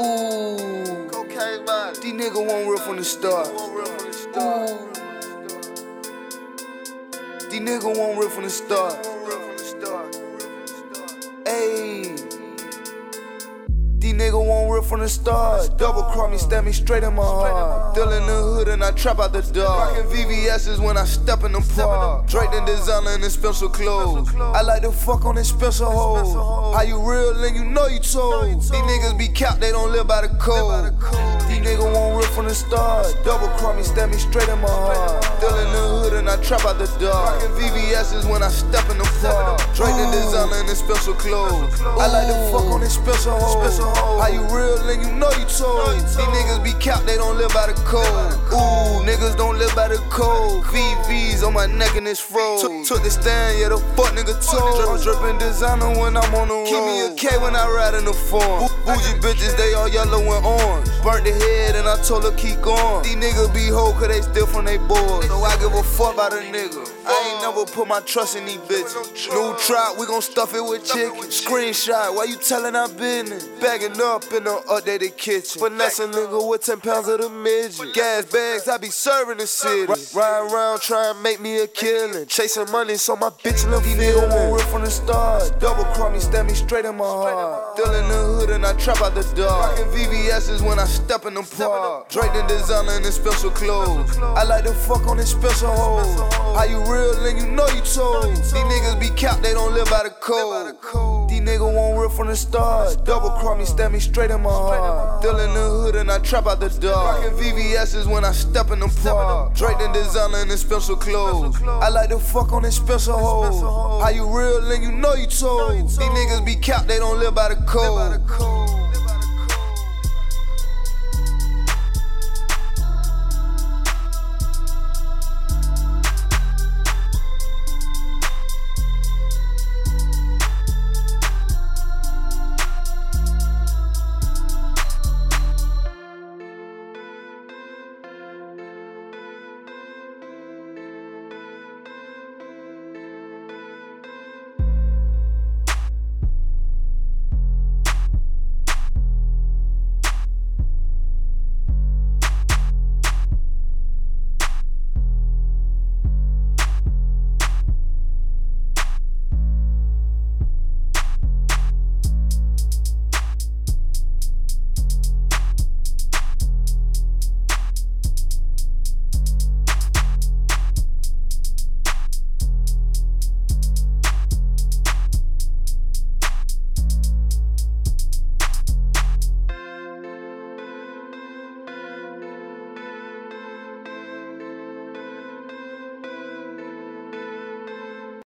Ooh. Cocaine body. These niggas won't real from the start. Won't real from the start. Ooh. These niggas won't real from the start. Won't real from the start. Ayy. These niggas won't real from the start. Double cross me, stab me straight in my heart. Still in the hood and I trap out the dark. Rockin' VVS's when I step in the park. Drake the designer in expensive clothes. I like to fuck on expensive hoes. How you real and you know you told. These niggas be capped, they don't live by the code. These niggas won't the start. Double cross me, stab me straight in my heart. Still in the hood and I trap out the dark. Rockin' VVS's when I step in the park. Drake the designer in special clothes. I like to fuck on expensive hoes. How you real and you know you told. These niggas be capped, they don't live by the code. Ooh, niggas don't live by the code. VVs on my neck and it's froze. Took, the stand, yeah, the fuck nigga told. Drip, dripping designer when I'm on the road. Keep me a K when I ride in the form. Bougie bitches, they all yellow and orange. Burnt the head and I told her keep going. These niggas be hoe cause they still from they boys. So I give a fuck about a nigga. I ain't never put my trust in these bitches. New trap, we gon' stuff it with chicken. Screenshot, why you telling our business? Bagging up in the updated kitchen. Finesse a nigga with 10 pounds of the midget. Gas bags, I be serving the city. Ride around trying to make me a killing. Chasing money so my bitch look These niggas won't real from the start. Double cross me, stab me straight in my heart. Still in the hood and I trap out the dark. Rockin' VVS's when I step in the park. Drake the designer in special clothes. I like to fuck on this special hoes. How you real and you know you told. These niggas be capped, they don't live by the code. These niggas won't real from the start. Double cross me, stab me straight in my heart. Still in the hood and I trap out the dark. Rockin' VVS's when I step in the park. Drake the designer in special clothes. I like to fuck on this special hoes. How you real and you know you told. These niggas be capped, they don't live by the code.